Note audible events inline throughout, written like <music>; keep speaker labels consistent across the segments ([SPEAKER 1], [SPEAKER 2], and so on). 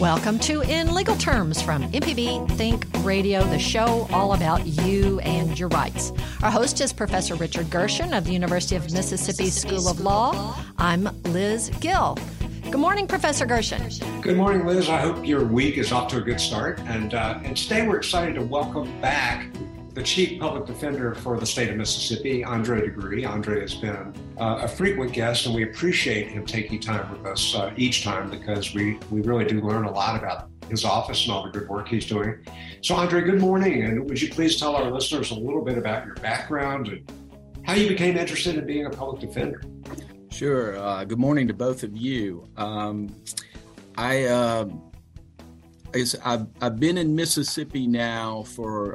[SPEAKER 1] Welcome to In Legal Terms from MPB Think Radio, the show all about you and your rights. Our host is Professor Richard Gershon of the University of Mississippi School of Law. I'm Liz Gill. Good morning, Professor Gershon.
[SPEAKER 2] Good morning, Liz. I hope your week is off to a good start. And, uh, and today we're excited to welcome back the Chief Public Defender for the state of Mississippi, Andre de Gruy. Andre has been uh, a frequent guest, and we appreciate him taking time with us uh, each time because we, we really do learn a lot about his office and all the good work he's doing. So, Andre, good morning. And would you please tell our listeners a little bit about your background and how you became interested in being a public defender?
[SPEAKER 3] Sure. Uh, good morning to both of you. Um, I, uh, I've, I've been in Mississippi now for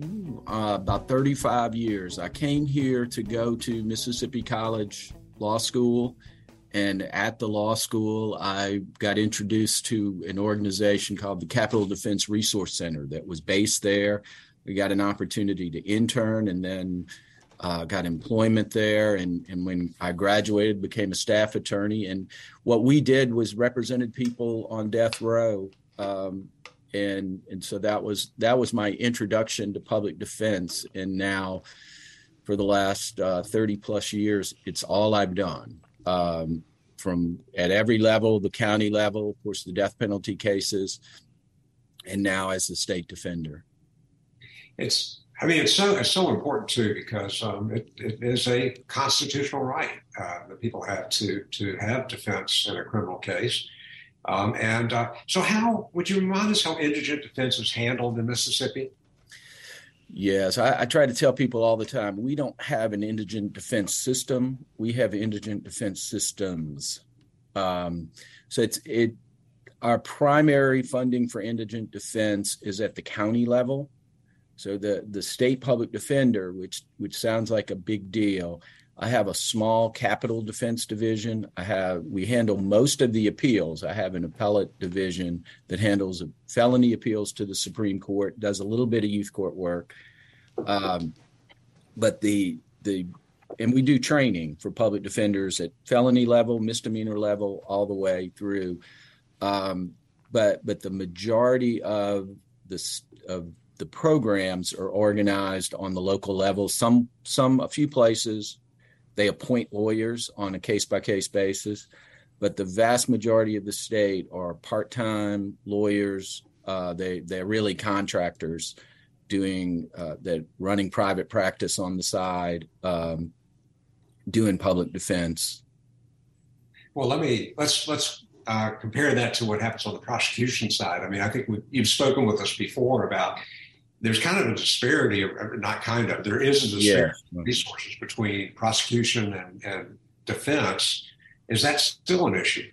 [SPEAKER 3] uh, about 35 years. I came here to go to Mississippi College Law School. And at the law school, I got introduced to an organization called the Capital Defense Resource Center that was based there. We got an opportunity to intern and then uh, got employment there. And, and when I graduated, became a staff attorney. And what we did was represented people on death row. Um, and and so that was that was my introduction to public defense. And now for the last uh, 30 plus years it's all i've done. Um, from at every level the county level of course the death penalty cases and now as the state defender.
[SPEAKER 2] It's I mean, it's so it's so important too because um, it, it is a constitutional right uh, that people have to to have defense in a criminal case. Um, and uh, so, how would you remind us how indigent defense is handled in Mississippi?
[SPEAKER 3] Yes, I, I, try to tell people all the time we don't have an indigent defense system. We have indigent defense systems. Um, so it's it. Our primary funding for indigent defense is at the county level. So the the state public defender, which which sounds like a big deal, I have a small capital defense division. I have we handle most of the appeals. I have an appellate division that handles felony appeals to the Supreme Court, does a little bit of youth court work. Um, but the the and we do training for public defenders at felony level, misdemeanor level, all the way through. Um, but but the majority of the of the programs are organized on the local level. Some some a few places they appoint lawyers on a case by case basis, but the vast majority of the state are part time lawyers. Uh, they they're really contractors doing uh, that, running private practice on the side, um, doing public defense.
[SPEAKER 2] Well, let me let's let's uh, compare that to what happens on the prosecution side. I mean, I think you've spoken with us before about there's kind of a disparity, or not kind of, there is a disparity yeah. of resources between prosecution and, and defense. Is that still an issue?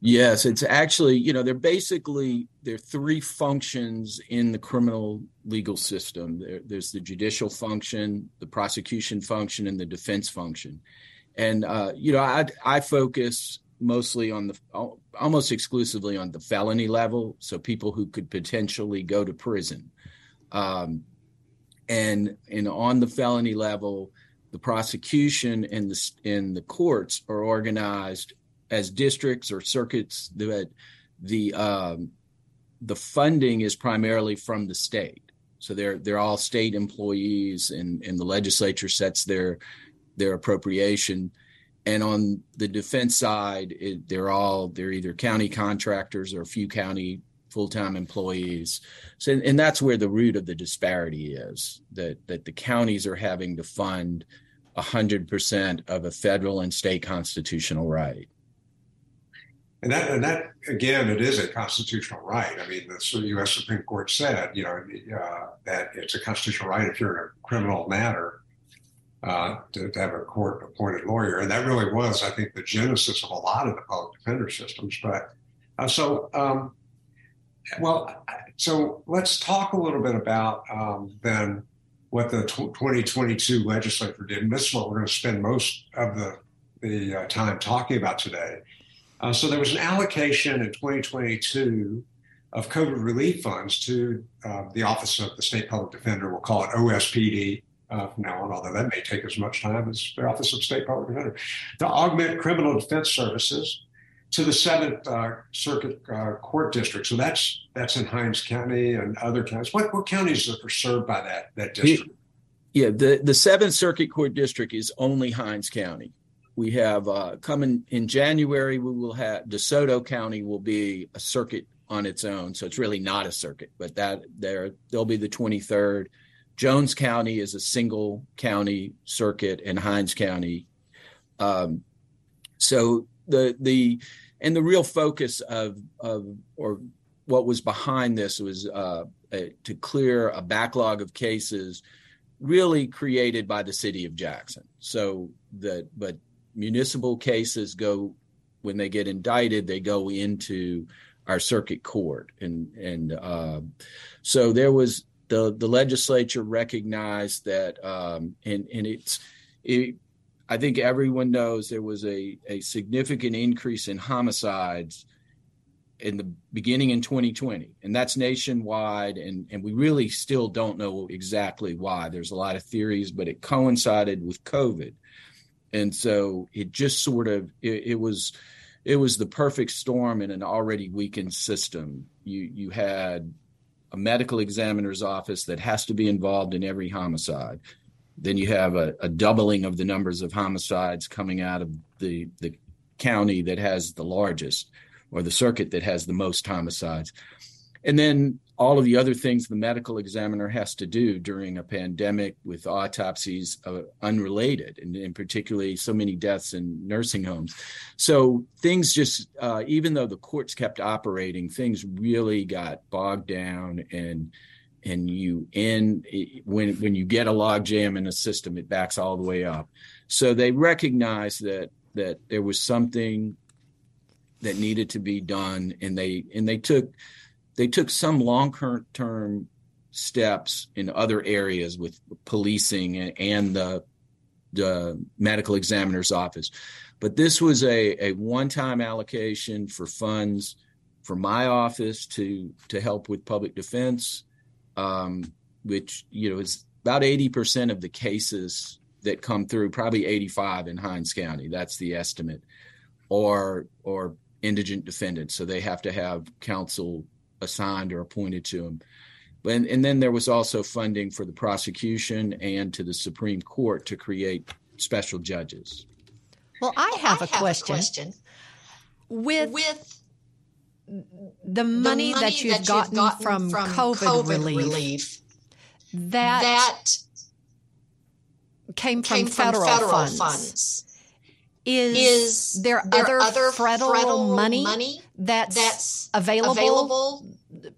[SPEAKER 3] Yes, it's actually, you know, they're basically there are three functions in the criminal legal system. There, there's the judicial function, the prosecution function, and the defense function. And uh, you know, I I focus mostly on the almost exclusively on the felony level, so people who could potentially go to prison. Um, and and on the felony level, the prosecution and the in the courts are organized as districts or circuits that the um, the funding is primarily from the state. So they're they're all state employees, and and the legislature sets their their appropriation. And on the defense side, it, they're all they're either county contractors or a few county full-time employees. So, and that's where the root of the disparity is that that the counties are having to fund 100% of a federal and state constitutional right.
[SPEAKER 2] And that, and that again, it is a constitutional right. I mean, the U.S. Supreme Court said, you know, uh, that it's a constitutional right if you're in a criminal matter uh, to, to, have a court-appointed lawyer, and that really was, I think, the genesis of a lot of the public defender systems. But uh, so, um, well, so let's talk a little bit about um, then what the 2022 legislature did. And this is what we're going to spend most of the, the uh, time talking about today. Uh, so there was an allocation in 2022 of COVID relief funds to uh, the Office of the State Public Defender. We'll call it OSPD uh, from now on, although that may take as much time as the Office of State Public Defender, to augment criminal defense services to the Seventh uh, Circuit uh, Court District. So that's that's in Hinds County and other counties. What what counties are served by that that district?
[SPEAKER 3] Yeah, the the Seventh Circuit Court District is only Hinds County. We have uh, coming in January. We will have DeSoto County will be a circuit on its own, so it's really not a circuit. But that there they'll be the 23rd. Jones County is a single county circuit, and Hinds County. Um, so the the and the real focus of of or what was behind this was uh, a, to clear a backlog of cases really created by the city of Jackson. So that but municipal cases go when they get indicted, they go into our circuit court, and and uh, so there was the the legislature recognized that, um, and and it's it, I think everyone knows there was a, a significant increase in homicides in the beginning in 2020, and that's nationwide. And, and we really still don't know exactly why. There's a lot of theories, but it coincided with COVID. And so it just sort of it, it was it was the perfect storm in an already weakened system. You you had a medical examiner's office that has to be involved in every homicide then you have a, a, doubling of the numbers of homicides coming out of the the county that has the largest or the circuit that has the most homicides. And then all of the other things the medical examiner has to do during a pandemic with autopsies uh, unrelated and, and, particularly so many deaths in nursing homes. So things just uh, even though the courts kept operating things really got bogged down and and you end when when you get a log jam in a system it backs all the way up. So they recognized that that there was something that needed to be done and they and they took they took some long term steps in other areas with policing and the the medical examiner's office. But this was a, a one-time allocation for funds for my office to to help with public defense um, which you know is about 80% of the cases that come through, probably 85 in Hinds County. That's the estimate, or or indigent defendants. So they have to have counsel assigned or appointed to them. And, and then there was also funding for the prosecution and to the Supreme Court to create special judges.
[SPEAKER 1] Well, I have, I a, have question. a question. With, with the money, the money that, you've, that gotten you've gotten, from, from COVID, COVID relief, relief, that, that came from, came federal, from federal funds. funds. Is, is there, there other, other federal, federal money, money that's, that's available, available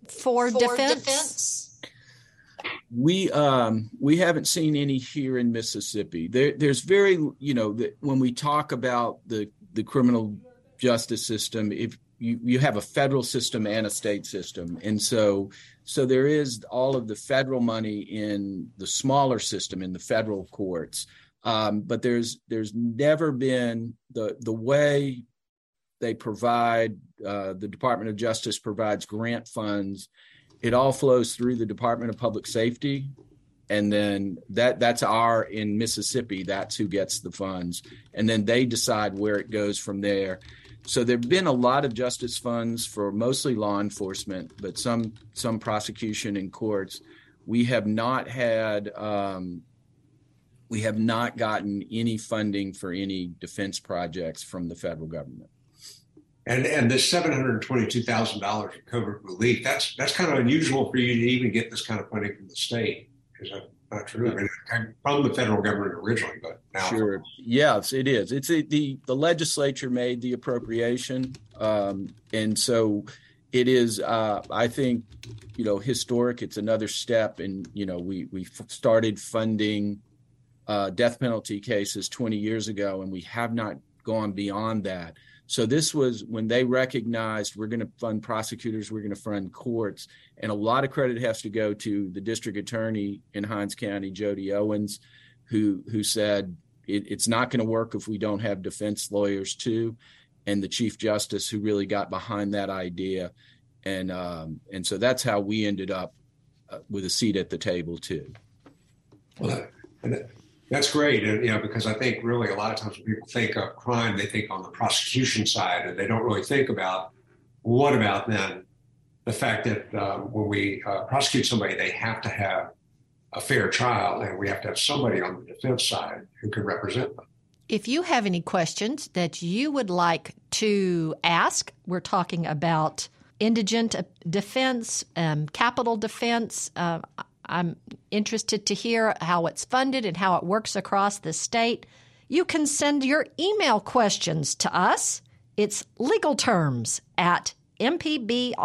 [SPEAKER 1] for, for defense? defense?
[SPEAKER 3] we um, we haven't seen any here in Mississippi. There, there's very you know the, when we talk about the the criminal justice system, if you, you have a federal system and a state system. And so so there is all of the federal money in the smaller system in the federal courts. Um, but there's there's never been the the way they provide uh, the department of justice provides grant funds. It all flows through the department of public safety. And then that that's our in mississippi that's who gets the funds. And then they decide where it goes from there so there have been a lot of justice funds for mostly law enforcement, but some some prosecution in courts. We have not had um, we have not gotten any funding for any defense projects from the federal government.
[SPEAKER 2] And and this seven hundred twenty two thousand dollars in COVID relief that's that's kind of unusual for you to even get this kind of funding from the state. That not true? From the federal government originally, but now.
[SPEAKER 3] Sure. Yes, it is. It's a, the the legislature made the appropriation, um, and so it is. Uh, I think you know historic. It's another step, and you know we we started funding uh, death penalty cases 20 years ago, and we have not gone beyond that. So this was when they recognized we're going to fund prosecutors, we're going to fund courts, and a lot of credit has to go to the district attorney in Hinds County, Jody Owens, who who said it, it's not going to work if we don't have defense lawyers too, and the chief justice who really got behind that idea, and um, and so that's how we ended up uh, with a seat at the table too.
[SPEAKER 2] Well, that's great, and you know because I think really a lot of times when people think of crime, they think on the prosecution side, and they don't really think about what about then the fact that uh, when we uh, prosecute somebody, they have to have a fair trial, and we have to have somebody on the defense side who can represent them.
[SPEAKER 1] If you have any questions that you would like to ask, we're talking about indigent defense, um, capital defense. Uh, I'm interested to hear how it's funded and how it works across the state. You can send your email questions to us. It's legal terms at mpbonline.org.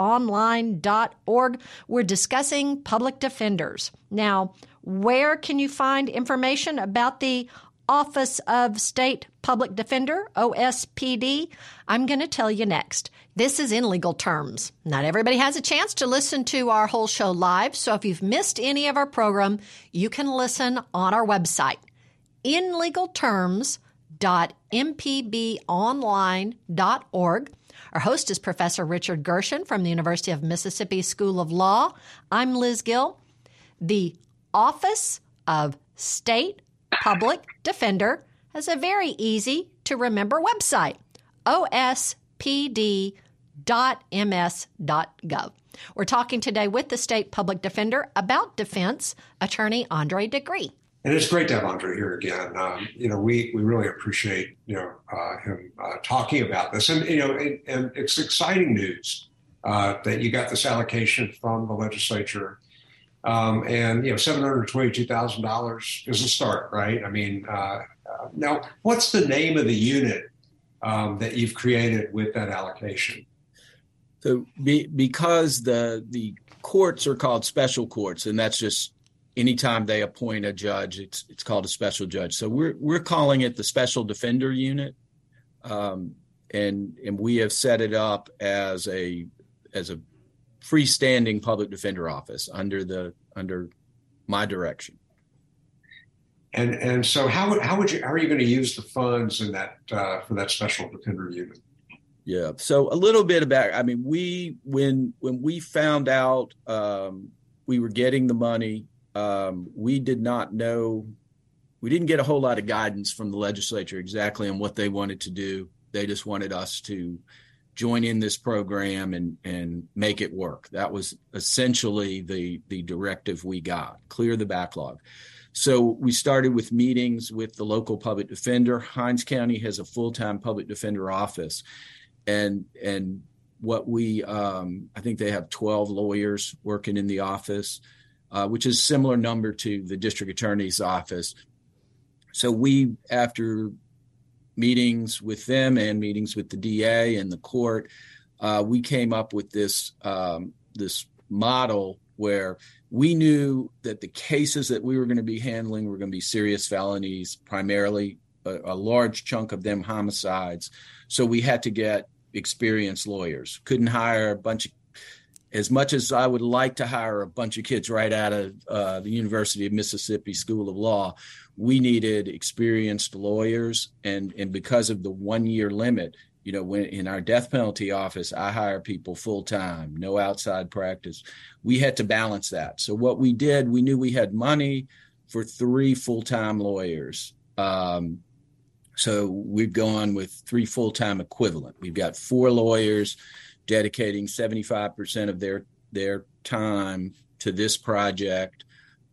[SPEAKER 1] We're discussing public defenders. Now, where can you find information about the Office of State Public Defender, OSPD? I'm going to tell you next. This is in legal terms. Not everybody has a chance to listen to our whole show live, so if you've missed any of our program, you can listen on our website, inlegalterms.mpbonline.org. Our host is Professor Richard Gershon from the University of Mississippi School of Law. I'm Liz Gill. The Office of State Public Defender has a very easy to remember website ospd.ms.gov. We're talking today with the State Public Defender about defense attorney Andre de Gruy.
[SPEAKER 2] And it's great to have Andre here again. Um, you know, we, we really appreciate you know uh, him uh, talking about this, and you know, and, and it's exciting news uh, that you got this allocation from the legislature, um, and you know, seven hundred twenty-two thousand dollars is a start, right? I mean, uh, uh, now what's the name of the unit um, that you've created with that allocation?
[SPEAKER 3] So, be, because the the courts are called special courts, and that's just anytime they appoint a judge, it's it's called a special judge. So we're we're calling it the Special Defender Unit, um, and and we have set it up as a as a freestanding public defender office under the under my direction.
[SPEAKER 2] And and so how would how would you how are you going to use the funds in that uh, for that special defender unit?
[SPEAKER 3] Yeah. So a little bit about I mean we when when we found out um, we were getting the money um, we did not know, we didn't get a whole lot of guidance from the legislature exactly on what they wanted to do. They just wanted us to join in this program and and make it work. That was essentially the the directive we got. Clear the backlog. So we started with meetings with the local public defender. Hinds County has a full-time public defender office, and and what we um, I think they have 12 lawyers working in the office uh, which is similar number to the district attorney's office. So we, after meetings with them and meetings with the DA and the court, uh, we came up with this um, this model where we knew that the cases that we were going to be handling were going to be serious felonies, primarily a, a large chunk of them homicides. So we had to get experienced lawyers. Couldn't hire a bunch of as much as I would like to hire a bunch of kids right out of uh, the University of Mississippi School of Law, we needed experienced lawyers, and and because of the one year limit, you know, when in our death penalty office, I hire people full time, no outside practice. We had to balance that. So what we did, we knew we had money for three full time lawyers. Um, so we've gone with three full time equivalent. We've got four lawyers dedicating 75% of their their time to this project.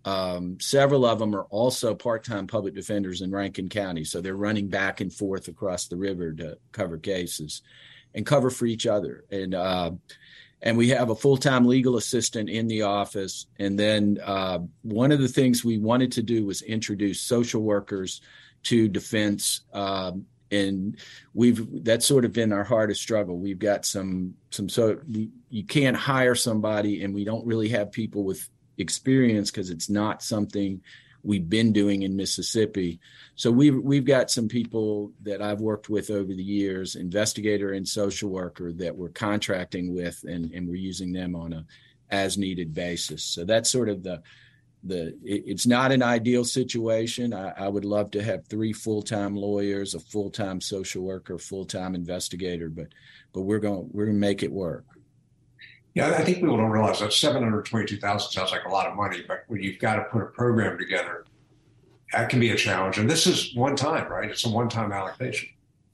[SPEAKER 3] Um, several of them are also part-time public defenders in Rankin County, so they're running back and forth across the river to cover cases and cover for each other. And uh, and we have a full-time legal assistant in the office. And then uh, one of the things we wanted to do was introduce social workers to defense um, and we've that's sort of been our hardest struggle we've got some some so you can't hire somebody and we don't really have people with experience because it's not something we've been doing in Mississippi. So we've we've got some people that I've worked with over the years, investigator and social worker that we're contracting with, and and we're using them on a as needed basis. So that's sort of the the it, it's not an ideal situation. I, I would love to have three full time lawyers, a full time social worker, full time investigator, but but we're going we're going to make it work.
[SPEAKER 2] Yeah, I think people don't realize that seven hundred twenty-two thousand sounds like a lot of money, but when you've got to put a program together, that can be a challenge. And this is one time, right? It's a one-time allocation.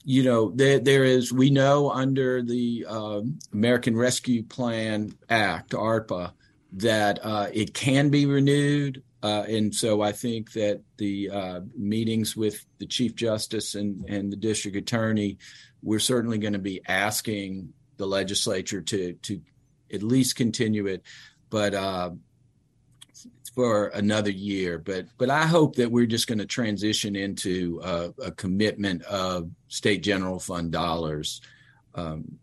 [SPEAKER 3] You know, there there is. We know under the uh, American Rescue Plan Act, ARPA, that uh, it can be renewed. Uh, and so I think that the uh, meetings with the Chief Justice and, and the District Attorney, we're certainly going to be asking the legislature to to at least continue it, but uh, for another year. But but I hope that we're just going to transition into a, a, commitment of state general fund dollars um,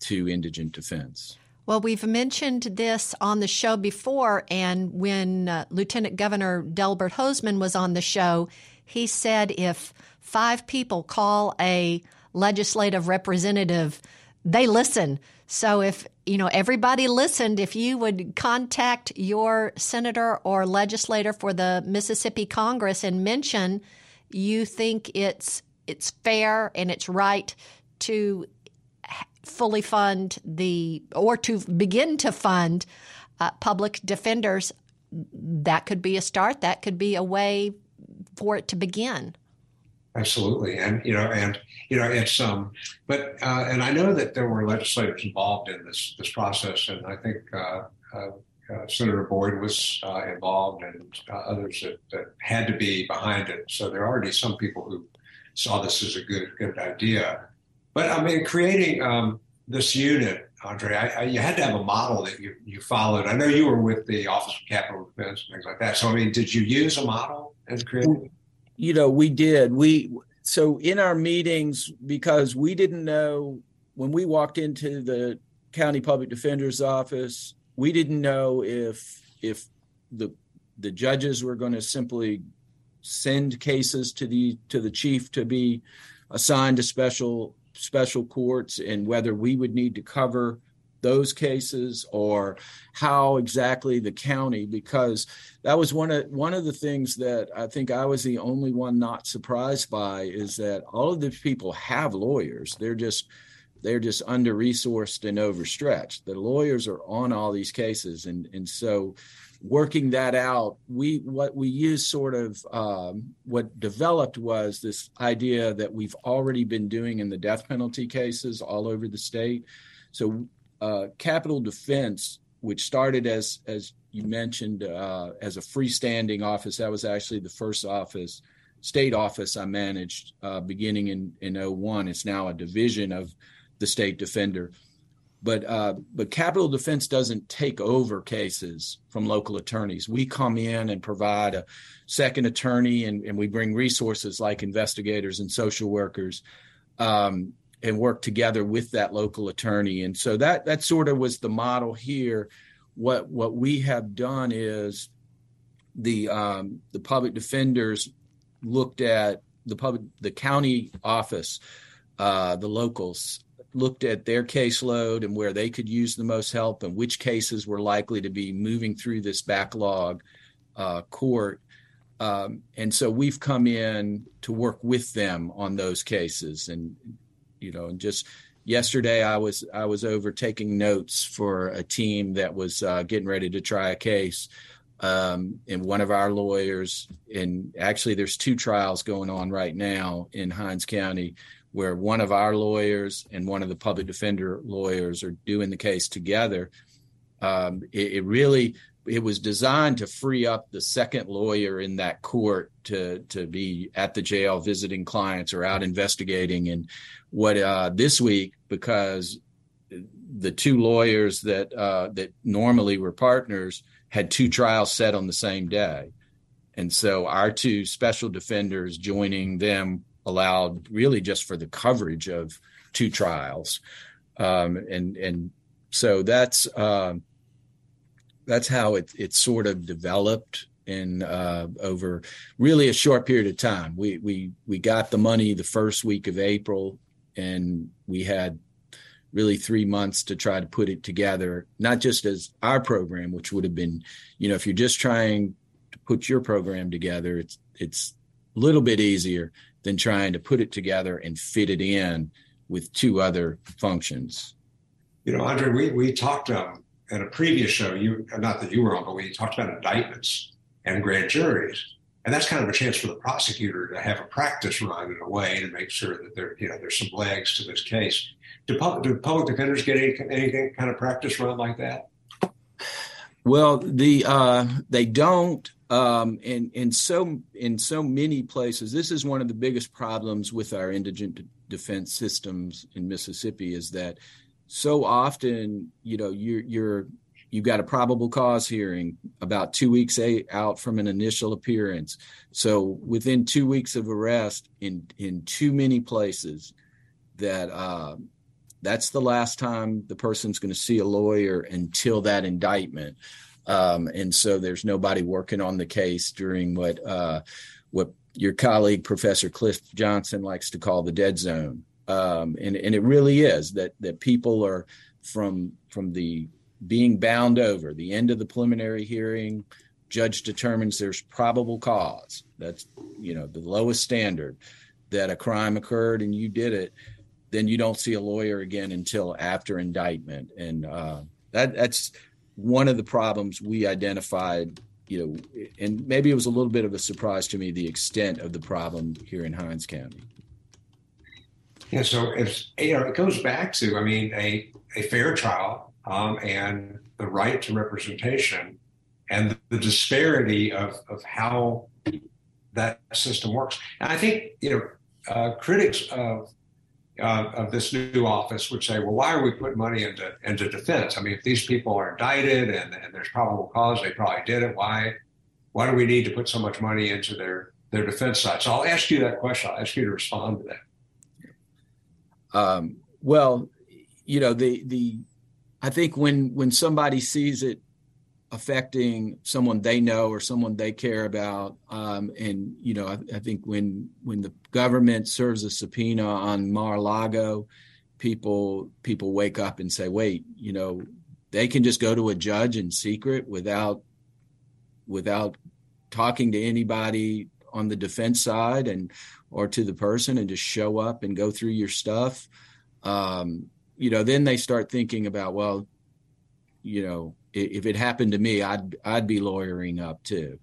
[SPEAKER 3] to indigent defense.
[SPEAKER 1] Well, we've mentioned this on the show before, and when uh, Lieutenant Governor Delbert Hosemann was on the show, he said if five people call a legislative representative, they listen. So if you know everybody listened, if you would contact your senator or legislator for the Mississippi Congress and mention you think it's it's fair and it's right to fully fund the or to begin to fund uh, public defenders, that could be a start. That could be a way for it to begin.
[SPEAKER 2] Absolutely, and you know, and you know, it's um, but uh, and I know that there were legislators involved in this this process, and I think uh, uh, uh Senator Boyd was uh, involved, and uh, others that, that had to be behind it. So there are already some people who saw this as a good good idea. But I mean, creating um, this unit, Andre, I, I, you had to have a model that you you followed. I know you were with the Office of Capital Defense and things like that. So I mean, did you use a model and create?
[SPEAKER 3] you know, we did. We so in our meetings because we didn't know when we walked into the county public defender's office, we didn't know if if the the judges were going to simply send cases to the to the chief to be assigned to special special courts and whether we would need to cover those cases or how exactly the county because that was one of one of the things that I think I was the only one not surprised by is that all of these people have lawyers. They're just they're just under resourced and overstretched. The lawyers are on all these cases. And and so working that out we what we used sort of um, what developed was this idea that we've already been doing in the death penalty cases all over the state so uh, Capital Defense, which started as as you mentioned uh, as a freestanding office. That was actually the first office, state office I managed uh, beginning in in 01. It's now a division of the state defender. But uh, but Capital Defense doesn't take over cases from local attorneys. We come in and provide a second attorney, and, and we bring resources like investigators and social workers. Um, and work together with that local attorney. And so that that sort of was the model here. What what we have done is the um, the public defenders looked at the public the county office, uh, the locals looked at their caseload and where they could use the most help and which cases were likely to be moving through this backlog uh, court. Um, and so we've come in to work with them on those cases and you know, and just yesterday I was I was over taking notes for a team that was uh, getting ready to try a case. Um, and one of our lawyers, and actually there's two trials going on right now in Hinds County, where one of our lawyers and one of the public defender lawyers are doing the case together. Um, it, it really it was designed to free up the second lawyer in that court to to be at the jail visiting clients or out investigating and what uh, this week because the two lawyers that uh, that normally were partners had two trials set on the same day and so our two special defenders joining them allowed really just for the coverage of two trials um, and and so that's uh, that's how it it sort of developed in uh, over really a short period of time. We we we got the money the first week of April, and we had really three months to try to put it together, not just as our program, which would have been, you know, if you're just trying to put your program together, it's it's a little bit easier than trying to put it together and fit it in with two other functions.
[SPEAKER 2] You know, Andre, we we talked um, in a previous show. You not that you were on, but we talked about indictments and grand juries. And that's kind of a chance for the prosecutor to have a practice run in a way to make sure that there, you know, there's some legs to this case. Do public, do public defenders get any, any kind of practice run like that?
[SPEAKER 3] Well, the uh, they don't. Um, in in so in so many places, this is one of the biggest problems with our indigent defense systems in Mississippi is that so often, you know, you're you're you've got a probable cause hearing about two weeks out from an initial appearance. So within two weeks of arrest, in in too many places, that uh, that's the last time the person's going to see a lawyer until that indictment. Um, and so there's nobody working on the case during what uh, what your colleague Professor Cliff Johnson likes to call the dead zone. Um, and and it really is that that people are from from the being bound over, the end of the preliminary hearing, judge determines there's probable cause. That's you know the lowest standard that a crime occurred and you did it. Then you don't see a lawyer again until after indictment, and uh, that that's one of the problems we identified. You know, and maybe it was a little bit of a surprise to me the extent of the problem here in Hinds County.
[SPEAKER 2] Yeah, so it's you know it goes back to I mean a a fair trial um, and the right to representation and the disparity of, of how that system works. And I think, you know, uh, critics of uh, of this new office would say, well, why are we putting money into into defense? I mean, if these people are indicted and, and there's probable cause, they probably did it. Why why do we need to put so much money into their their defense side? So I'll ask you that question. I'll ask you to respond to
[SPEAKER 3] that. Um, well, you know, the the I think when when somebody sees it affecting someone they know or someone they care about, um, and you know, I, I, think when when the government serves a subpoena on Mar-a-Lago, people people wake up and say, wait, you know, they can just go to a judge in secret without without talking to anybody on the defense side and or to the person and just show up and go through your stuff. Um, you know, then they start thinking about, well, you know, if it happened to me, I'd I'd be lawyering up too.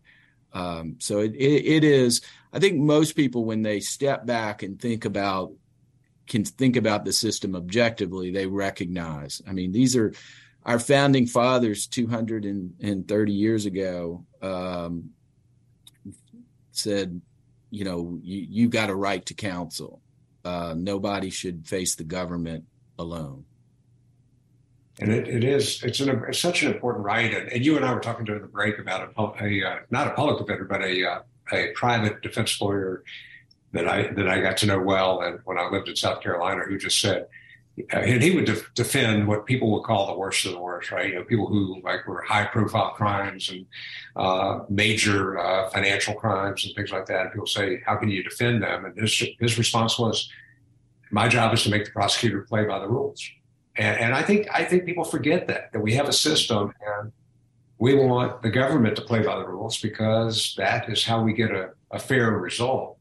[SPEAKER 3] Um, so it, it, it is. I think most people, when they step back and think about can think about the system objectively, they recognize. I mean, these are our founding fathers 230 years ago um, said, you know, you, you got a right to counsel. Uh, nobody should face the government alone.
[SPEAKER 2] And it, it is, it's, an, it's such an important right. And, and, you and I were talking during the break about a, a uh, not a public defender, but a, uh, a private defense lawyer that I, that I got to know well. And when I lived in South Carolina, who just said, uh, and he would def- defend what people would call the worst of the worst, right? You know, people who like were high profile crimes and uh, major uh, financial crimes and things like that. And people say, how can you defend them? And his, his response was, my job is to make the prosecutor play by the rules. And, and I think I think people forget that that we have a system and we want the government to play by the rules because that is how we get a, a fair result.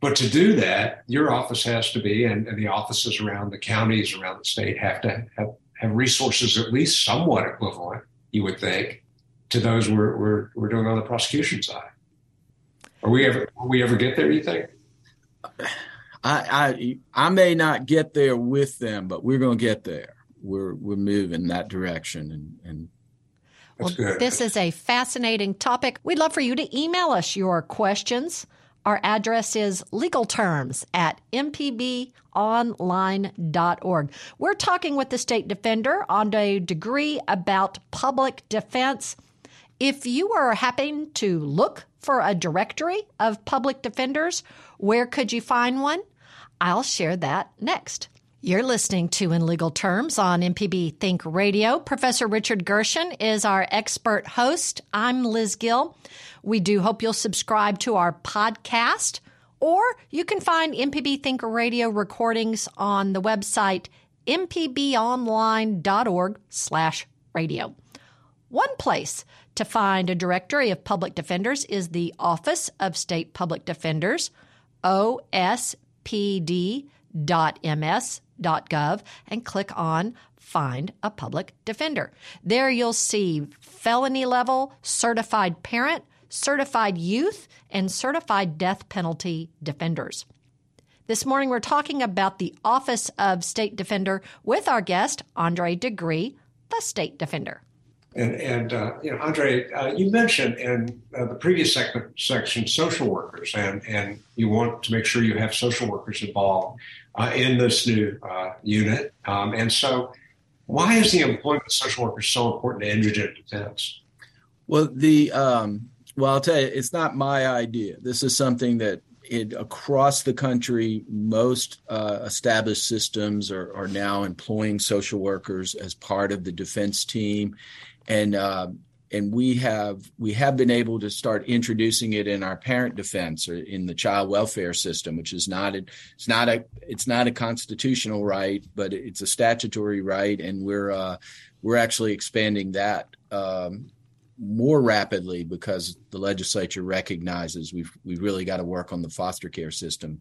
[SPEAKER 2] But to do that, your office has to be, and, and, the offices around the counties around the state have to have, have resources at least somewhat equivalent, you would think, to those we're, we're, we're doing on the prosecution side. Are we ever, will we ever get there, you think?
[SPEAKER 3] I, I I may not get there with them, but we're going to get there. We're we're moving that direction, and and
[SPEAKER 1] well, this is a fascinating topic. We'd love for you to email us your questions. Our address is legalterms at mpbonline.org. We're talking with the state defender, Andre de Gruy, about public defense. If you are happening to look for a directory of public defenders, where could you find one? I'll share that next. You're listening to In Legal Terms on MPB Think Radio. Professor Richard Gershon is our expert host. I'm Liz Gill. We do hope you'll subscribe to our podcast, or you can find MPB Think Radio recordings on the website mpbonline.org slash radio. One place to find a directory of public defenders is the Office of State Public Defenders, ospd.ms gov and click on Find a Public Defender. There you'll see felony level, certified parent, certified youth, and certified death penalty defenders. This morning we're talking about the Office of State Defender with our guest, Andre de Gruy, the State Defender.
[SPEAKER 2] And, and uh, you know, Andre, uh, you mentioned in uh, the previous section social workers, and, and you want to make sure you have social workers involved uh, in this new uh, unit. Um, and so, why is the employment of social workers so important to indigent defense?
[SPEAKER 3] Well, the um, well, I'll tell you, it's not my idea. This is something that it, across the country, most uh, established systems are, are, now employing social workers as part of the defense team, and uh, and we have we have been able to start introducing it in our parent defense or in the child welfare system, which is not a, it's not a it's not a constitutional right, but it's a statutory right, and we're uh, we're actually expanding that um, more rapidly because the legislature recognizes we've we've really got to work on the foster care system.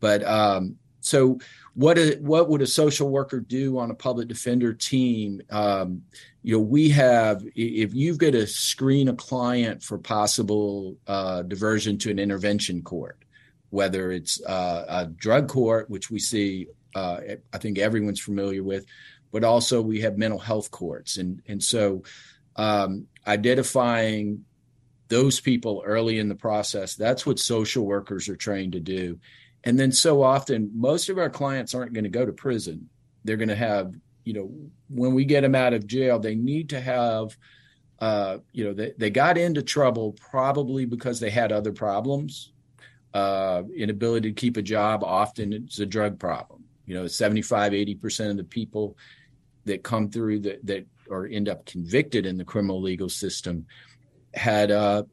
[SPEAKER 3] But um, so, what what would a social worker do on a public defender team? Um, you know, we have if you've got to screen a client for possible uh, diversion to an intervention court, whether it's uh, a drug court, which we see, uh, I think everyone's familiar with, but also we have mental health courts, and and so um, identifying those people early in the process that's what social workers are trained to do and then so often most of our clients aren't going to go to prison they're going to have you know, when we get them out of jail, they need to have, uh, you know, they, they got into trouble probably because they had other problems. Uh, inability to keep a job, often it's a drug problem. You know, 75, 80% of the people that come through that, that or end up convicted in the criminal legal system had, uh,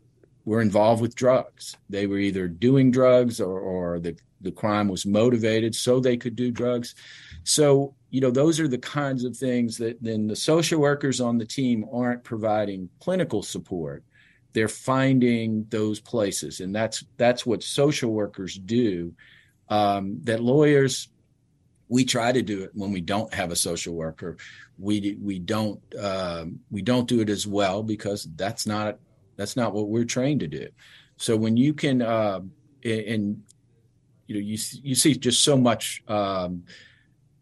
[SPEAKER 3] were involved with drugs. They were either doing drugs or, or the, the crime was motivated so they could do drugs. So you know those are the kinds of things that then the social workers on the team aren't providing clinical support. They're finding those places and that's that's what social workers do um, that lawyers we try to do it when we don't have a social worker. We we don't um, we don't do it as well because that's not that's not what we're trained to do. So when you can uh, and you know you you see just so much um,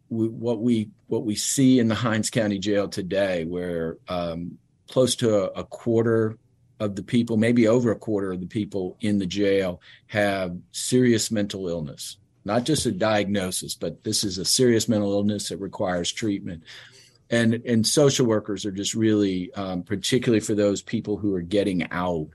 [SPEAKER 3] we, what we what we see in the Hinds County Jail today, where um, close to a, a, quarter of the people, maybe over a quarter of the people in the jail, have serious mental illness. Not just a diagnosis, but this is a serious mental illness that requires treatment. And and social workers are just really, um, particularly for those people who are getting out,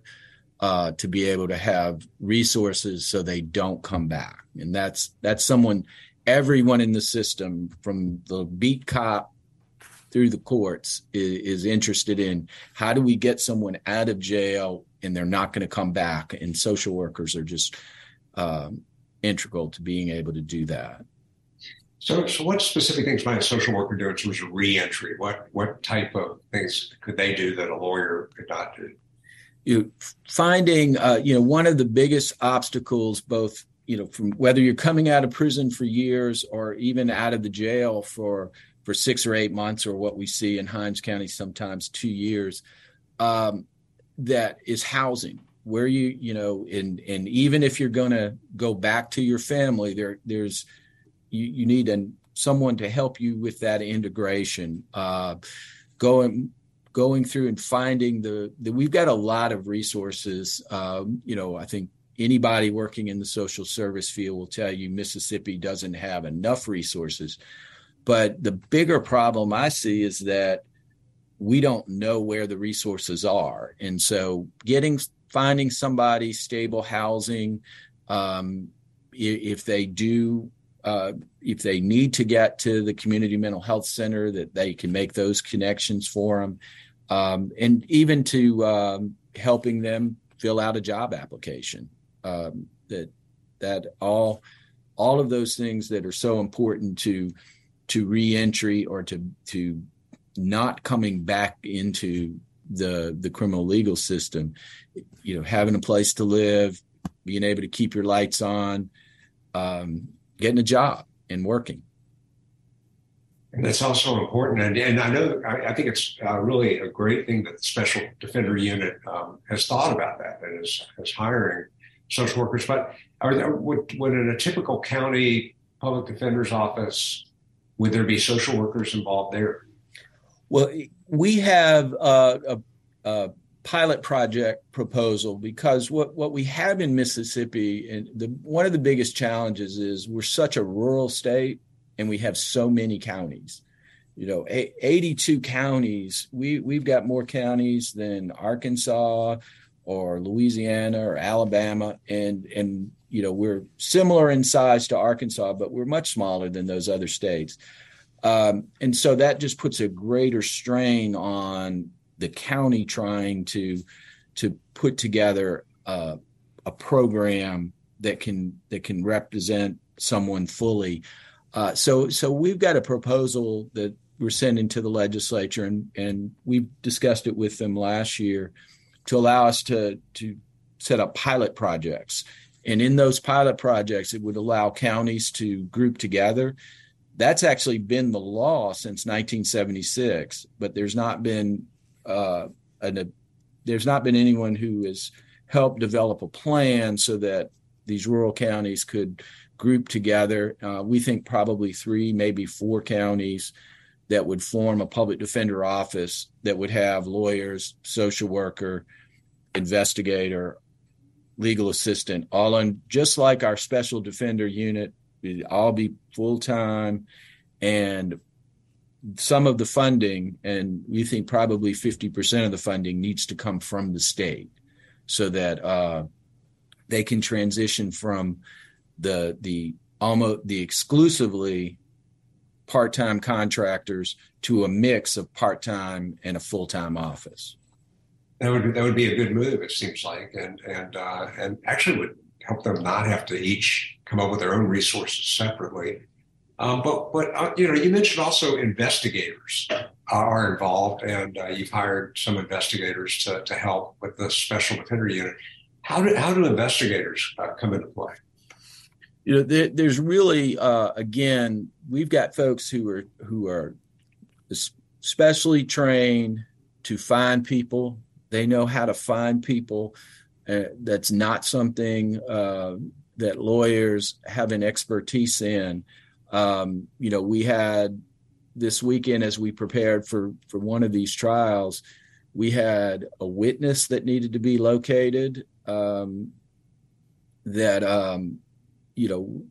[SPEAKER 3] uh, to be able to have resources so they don't come back. And that's that's someone everyone in the system, from the beat cop through the courts, is, is interested in how do we get someone out of jail and they're not going to come back. And social workers are just um, integral to being able to do that.
[SPEAKER 2] So, so what specific things might a social worker do in terms of reentry? What what type of things could they do that a lawyer could not do?
[SPEAKER 3] You finding, uh, you know, one of the biggest obstacles, both you know, from whether you're coming out of prison for years or even out of the jail for for six or eight months or what we see in Hinds County sometimes two years, um, that is housing. Where you you know and and even if you're going to go back to your family there there's you, you need an, someone to help you with that integration uh, going going through and finding the, the we've got a lot of resources um, you know i think anybody working in the social service field will tell you Mississippi doesn't have enough resources. But the bigger problem I see is that we don't know where the resources are. And so getting finding somebody stable housing, um, if they do uh, if they need to get to the community mental health center, that they can make those connections for them, um, and even to um, helping them fill out a job application. Um, that that all all of those things that are so important to to reentry or to to not coming back into the the criminal legal system you know having a place to live being able to keep your lights on um, getting a job and working.
[SPEAKER 2] And that's also important. And, and I know, I, I think it's uh, really a great thing that the Special Defender Unit um, has thought about that and is, is hiring social workers. But are there, would, would in a typical county public defender's office, would there be social workers involved there?
[SPEAKER 3] Well, we have uh, a, a pilot project proposal because what, what we have in Mississippi and the one of the biggest challenges is we're such a rural state and we have so many counties. You know, 82 counties. We we've got more counties than Arkansas or Louisiana or Alabama and and you know, we're similar in size to Arkansas, but we're much smaller than those other states. Um, and so that just puts a greater strain on the county trying to to put together a program that can that can represent someone fully. Uh, so so we've got a proposal that we're sending to the legislature, and and we've discussed it with them last year to allow us to to set up pilot projects. And in those pilot projects, it would allow counties to group together. That's actually been the law since 1976, but there's not been uh, an, there's not been anyone who has helped develop a plan so that these rural counties could group together. Uh, we think probably three, maybe four counties that would form a public defender office that would have lawyers, social worker, investigator, legal assistant, all on just like our special defender unit. It'd all be full time and some of the funding, and we think probably 50% of the funding needs to come from the state so that uh, they can transition from the the almost the exclusively part-time contractors to a mix of part-time and a full-time office.
[SPEAKER 2] That would that would be a good move. It seems like, and and uh, and actually would help them not have to each come up with their own resources separately. Um, but but uh, you know, you mentioned also investigators are involved, and uh, you've hired some investigators to, to help with the special defender unit. How do how do investigators uh, come into play?
[SPEAKER 3] You know, there, there's really uh, again, we've got folks who are who are specially trained to find people. They know how to find people. Uh, that's not something uh, that lawyers have an expertise in. Um, you know, we had this weekend as we prepared for for one of these trials, we had a witness that needed to be located. Um, that um, you know,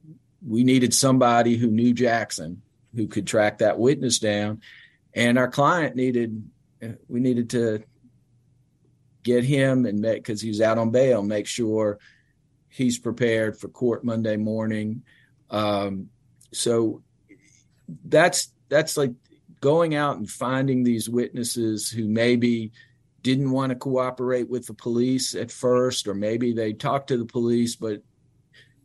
[SPEAKER 3] we needed somebody who knew Jackson who could track that witness down, and our client needed we needed to get him and make because he was out on bail, make sure he's prepared for court Monday morning. Um, so that's that's like going out and finding these witnesses who maybe didn't want to cooperate with the police at first or maybe they talked to the police but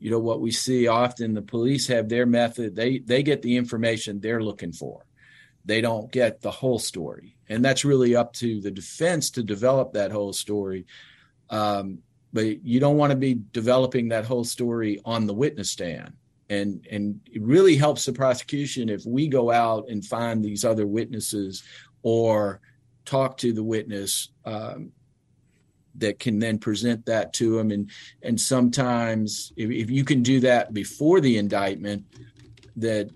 [SPEAKER 3] you know what we see often the police have their method. They they get the information they're looking for. They don't get the whole story. And that's really up to the defense to develop that whole story. Um, but you don't want to be developing that whole story on the witness stand. And and it really helps the prosecution if we go out and find these other witnesses or talk to the witness um, that can then present that to them and and sometimes if, if you can do that before the indictment that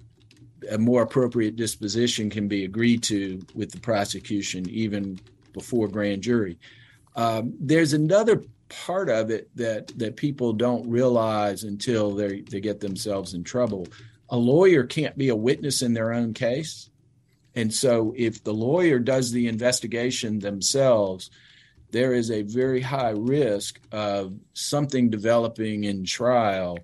[SPEAKER 3] a more appropriate disposition can be agreed to with the prosecution even before grand jury um, there's another part of it that that people don't realize until they they get themselves in trouble. A lawyer can't be a witness in their own case. And so if the lawyer does the investigation themselves, there is a very high risk of something developing in trial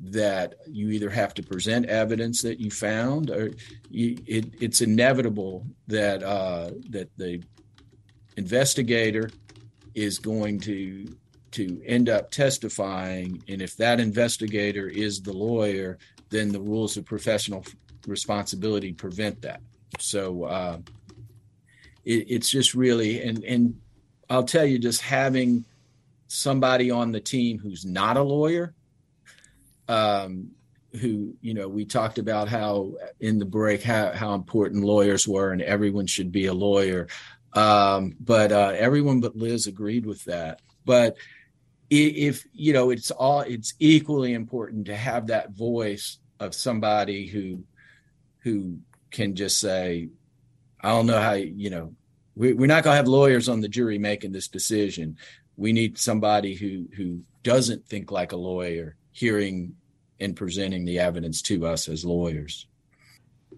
[SPEAKER 3] that you either have to present evidence that you found, or you, it, it's inevitable that uh, that the investigator is going to to end up testifying, and if that investigator is the lawyer, then the rules of professional responsibility prevent that. So uh, it, it's just really, and and I'll tell you, just having somebody on the team who's not a lawyer um, who you know we talked about how in the break how, how important lawyers were and everyone should be a lawyer. Um, but uh, everyone but liz agreed with that. But if you know it's all it's equally important to have that voice of somebody who who can just say i don't know how you know we, we're not going to have lawyers on the jury making this decision we need somebody who who doesn't think like a lawyer hearing and presenting the evidence to us as lawyers.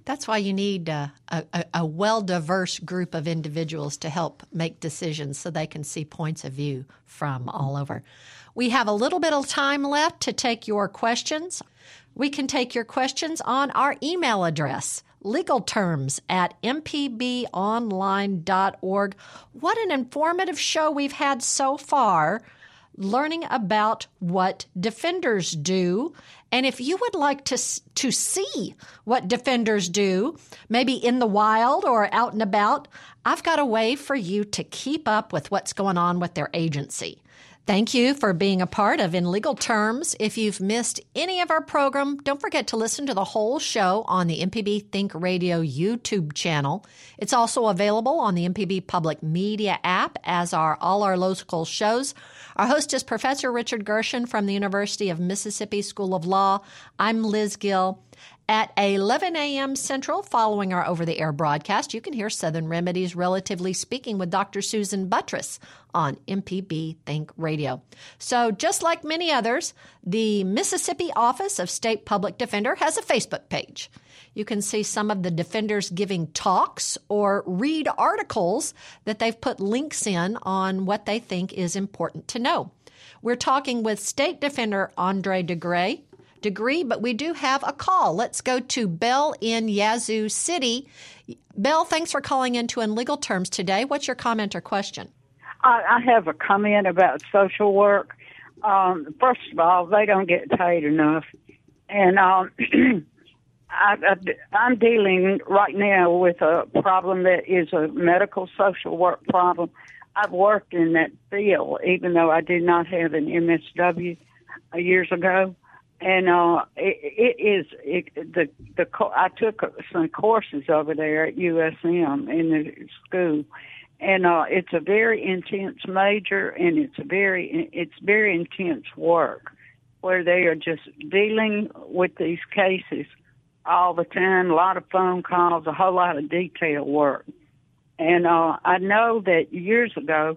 [SPEAKER 1] That's why you need uh, a, a, a well diverse group of individuals to help make decisions so they can see points of view from all over. We have a little bit of time left to take your questions. We can take your questions on our email address, legal terms at mpbonline.org. What an informative show we've had so far learning about what defenders do. And if you would like to, to see what defenders do, maybe in the wild or out and about, I've got a way for you to keep up with what's going on with their agency. Thank you for being a part of In Legal Terms. If you've missed any of our program, don't forget to listen to the whole show on the MPB Think Radio YouTube channel. It's also available on the MPB Public Media app, as are all our local shows. Our host is Professor Richard Gershon from the University of Mississippi School of Law. I'm Liz Gill. At 11 a.m. Central, following our over the air broadcast, you can hear Southern Remedies Relatively Speaking with Dr. Susan Buttross on MPB Think Radio. So, just like many others, the Mississippi Office of State Public Defender has a Facebook page. You can see some of the defenders giving talks or read articles that they've put links in on what they think is important to know. We're talking with State Defender Andre de Gruy de Gruy, but we do have a call. Let's go to Bell in Yazoo City. Bell, thanks for calling into In Legal Terms today. What's your comment or question?
[SPEAKER 4] I, have a comment about social work. Um, first of all, they don't get paid enough, and um, <clears throat> I, I'm dealing right now with a problem that is a medical social work problem. I've worked in that field, even though I did not have an MSW years ago and uh, it, it is it, the the I took some courses over there at USM in the school, and uh, it's a very intense major, and it's a very it's very intense work, where they are just dealing with these cases all the time, a lot of phone calls, a whole lot of detail work, and uh, I know that years ago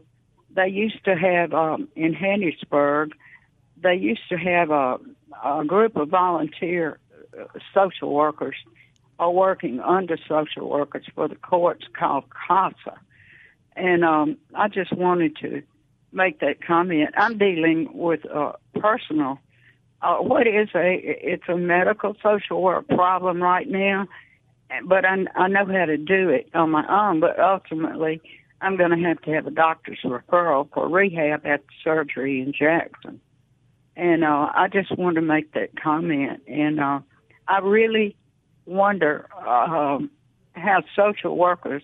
[SPEAKER 4] they used to have um, in Hattiesburg, they used to have a a group of volunteer uh, social workers are working under social workers for the courts called CASA. And um, I just wanted to make that comment. I'm dealing with a personal, uh, what is a, it's a medical social work problem right now, but I, I know how to do it on my own, but ultimately I'm going to have to have a doctor's referral for rehab after surgery in Jackson. And uh, I just want to make that comment. And uh, I really wonder uh, how social workers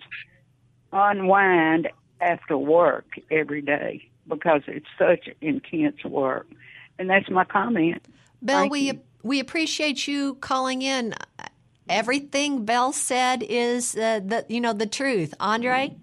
[SPEAKER 4] unwind after work every day because it's such intense work. And that's my comment.
[SPEAKER 1] Bell,
[SPEAKER 4] Thank
[SPEAKER 1] we
[SPEAKER 4] you.
[SPEAKER 1] we appreciate you calling in. Everything Bell said is uh, the you know the truth. Andre.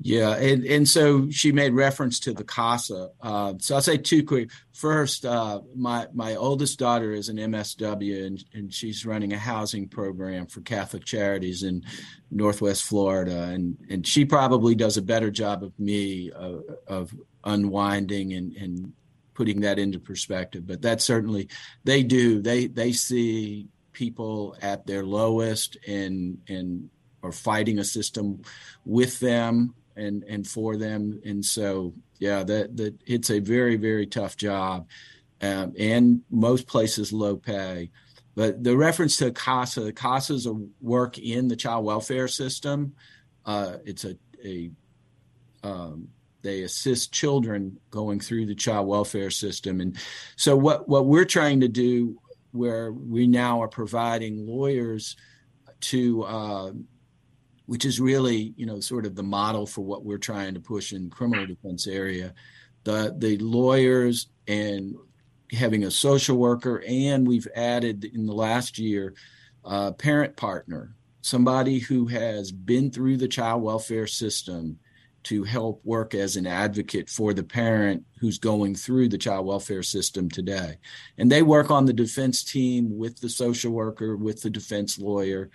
[SPEAKER 3] Yeah, and, and so she made reference to the CASA. Uh, so I'll say two quick. First, uh, my my oldest daughter is an MSW, and, and she's running a housing program for Catholic Charities in Northwest Florida, and and she probably does a better job of me uh, of unwinding and and putting that into perspective. But that certainly they do. They they see people at their lowest and and are fighting a system with them and and for them and so yeah that that it's a very very tough job um, and most places low pay. But the reference to CASA, CASA is a work in the child welfare system. Uh, it's a, a um, they assist children going through the child welfare system, and so what what we're trying to do, where we now are providing lawyers to, uh, which is really you know sort of the model for what we're trying to push in criminal defense area, the the lawyers and having a social worker, and we've added in the last year a parent partner, somebody who has been through the child welfare system to help work as an advocate for the parent who's going through the child welfare system today. And they work on the defense team with the social worker, with the defense lawyer.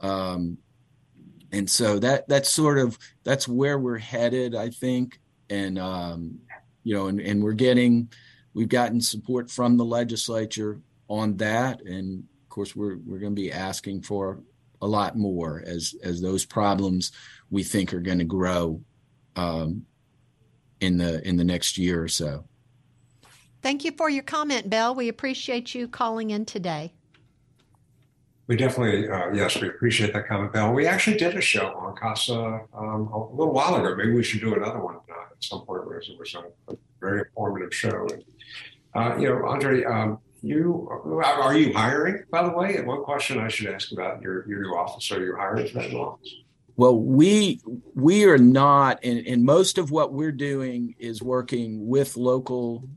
[SPEAKER 3] Um, and so that that's sort of that's where we're headed, I think. And um, you know, and, and we're getting we've gotten support from the legislature on that, and of course we're we're going to be asking for a lot more as as those problems we think are going to grow um, in the in the next year or so.
[SPEAKER 1] Thank you for your comment, Bell. We appreciate you calling in today.
[SPEAKER 2] We definitely, uh, yes, we appreciate that comment, Bell. We actually did a show on CASA um, a little while ago. Maybe we should do another one uh, at some point. It was, it was a, very informative show. And, uh, you know, Andre, um, you are you hiring? By the way, one question I should ask about your your new office: Are you hiring for that new office?
[SPEAKER 3] Well, we we are not, and, and most of what we're doing is working with local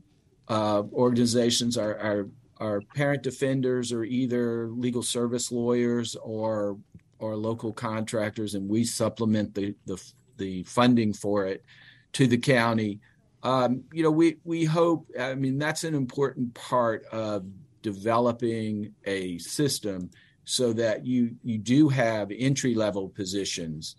[SPEAKER 3] uh, organizations. Our, our our parent defenders are either legal service lawyers or or local contractors, and we supplement the the, the funding for it to the county. Um, you know, we we hope. I mean, that's an important part of developing a system so that you you do have entry level positions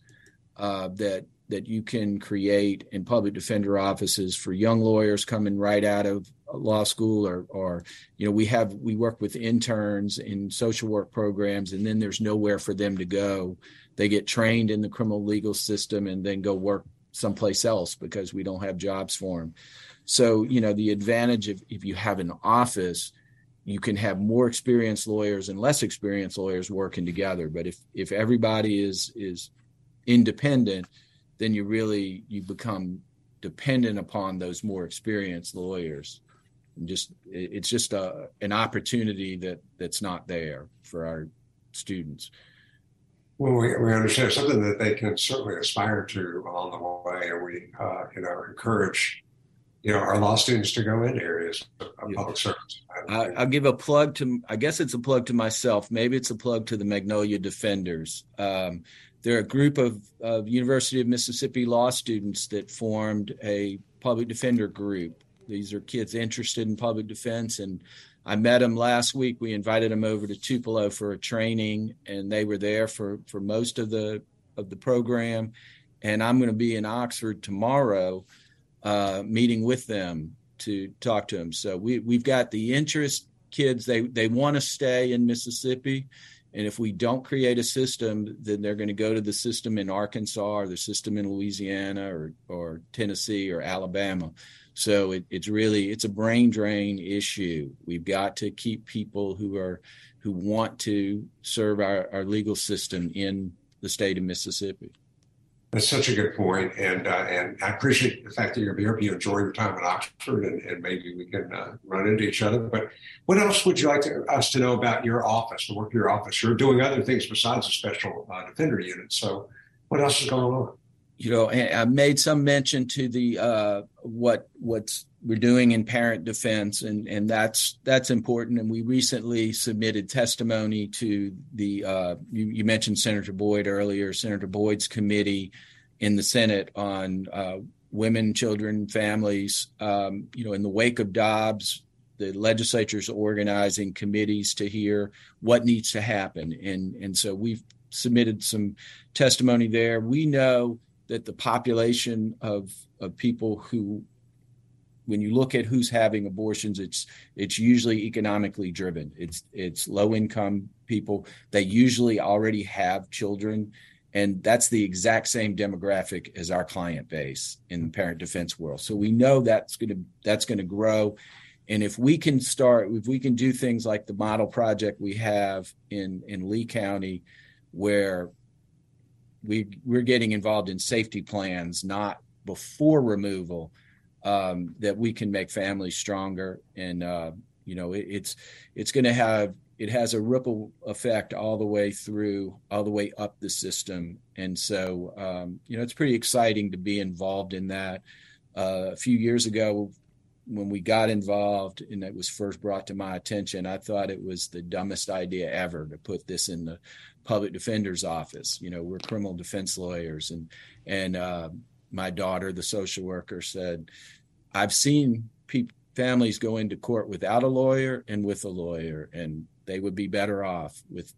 [SPEAKER 3] uh, that that you can create in public defender offices for young lawyers coming right out of law school or or you know we have we work with interns in social work programs and then there's nowhere for them to go. They get trained in the criminal legal system and then go work someplace else because we don't have jobs for them so you know the advantage of if you have an office you can have more experienced lawyers and less experienced lawyers working together. But if if everybody is is independent then you really you become dependent upon those more experienced lawyers and just it's just a an opportunity that that's not there for our students
[SPEAKER 2] well, we, we understand something that they can certainly aspire to along the way, and we, uh, you know, encourage you know our law students to go into areas of public service.
[SPEAKER 3] I, will give a plug to. I guess it's a plug to myself. Maybe it's a plug to the Magnolia Defenders. Um, they're a group of, of University of Mississippi law students that formed a public defender group. These are kids interested in public defense, and I met them last week. We invited them over to Tupelo for a training, and they were there for for most of the of the program. And I'm going to be in Oxford tomorrow uh, meeting with them to talk to them. So we we've got the interest kids. They they want to stay in Mississippi, and if we don't create a system, then they're going to go to the system in Arkansas or the system in Louisiana or or Tennessee or Alabama. So it, it's really it's a brain drain issue. We've got to keep people who are who want to serve our, our legal system in the state of Mississippi.
[SPEAKER 2] That's such a good point, and uh, and I appreciate the fact that you're here. You enjoy your time at Oxford, and, and maybe we can uh, run into each other. But what else would you like to, us to know about your office, the work of your office? You're doing other things besides the special uh, defender unit. So, what else is going on?
[SPEAKER 3] You know, I made some mention to the uh, what what's we're doing in parent defense, and and that's that's important. And we recently submitted testimony to the uh, you, you, mentioned Senator Boyd earlier, Senator Boyd's committee in the Senate on uh, women, children, families. Um, you know, in the wake of Dobbs, the legislature's organizing committees to hear what needs to happen, and and so we've submitted some testimony there. We know that the population of of people who when you look at who's having abortions, it's it's usually economically driven. It's it's low income people. They usually already have children, and that's the exact same demographic as our client base in the parent defense world. So we know that's going to that's going to grow, And if we can start, if we can do things like the model project we have in in Lee County, where we we're getting involved in safety plans, not before removal, um, that we can make families stronger. And uh, you know, it, it's it's going to have it has a ripple effect all the way through, all the way up the system. And so, um, you know, it's pretty exciting to be involved in that. Uh, a few years ago, when we got involved and it was first brought to my attention, I thought it was the dumbest idea ever to put this in the public defender's office. You know, we're criminal defense lawyers, and and uh, my daughter, the social worker, said, "I've seen people." Families go into court without a lawyer and with a lawyer, and they would be better off with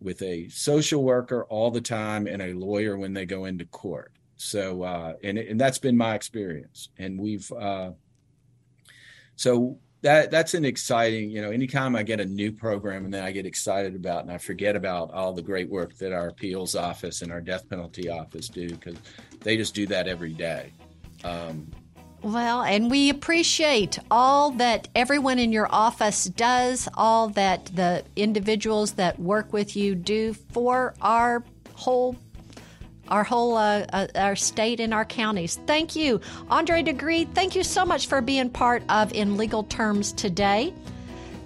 [SPEAKER 3] with a social worker all the time and a lawyer when they go into court. So, uh, and and that's been my experience. And we've uh, so that that's an exciting. You know, anytime I get a new program and then I get excited about and I forget about all the great work that our appeals office and our death penalty office do because they just do that every day. Um,
[SPEAKER 1] well, and we appreciate all that everyone in your office does, all that the individuals that work with you do for our whole our whole uh, uh, our state and our counties. Thank you, Andre de Gruy. Thank you so much for being part of In Legal Terms today.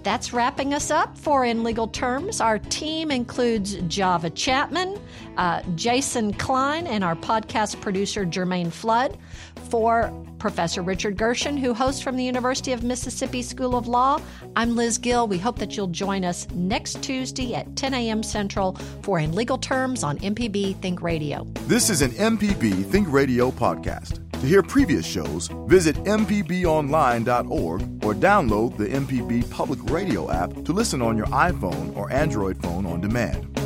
[SPEAKER 1] That's wrapping us up for In Legal Terms. Our team includes Java Chapman, uh, Jason Klein, and our podcast producer, Jermaine Flood. For Professor Richard Gershon, who hosts from the University of Mississippi School of Law, I'm Liz Gill. We hope that you'll join us next Tuesday at 10 a.m. Central for In Legal Terms on MPB Think Radio.
[SPEAKER 5] This is an MPB Think Radio podcast. To hear previous shows, visit MPBOnline.org or download the MPB Public Radio app to listen on your iPhone or Android phone on demand.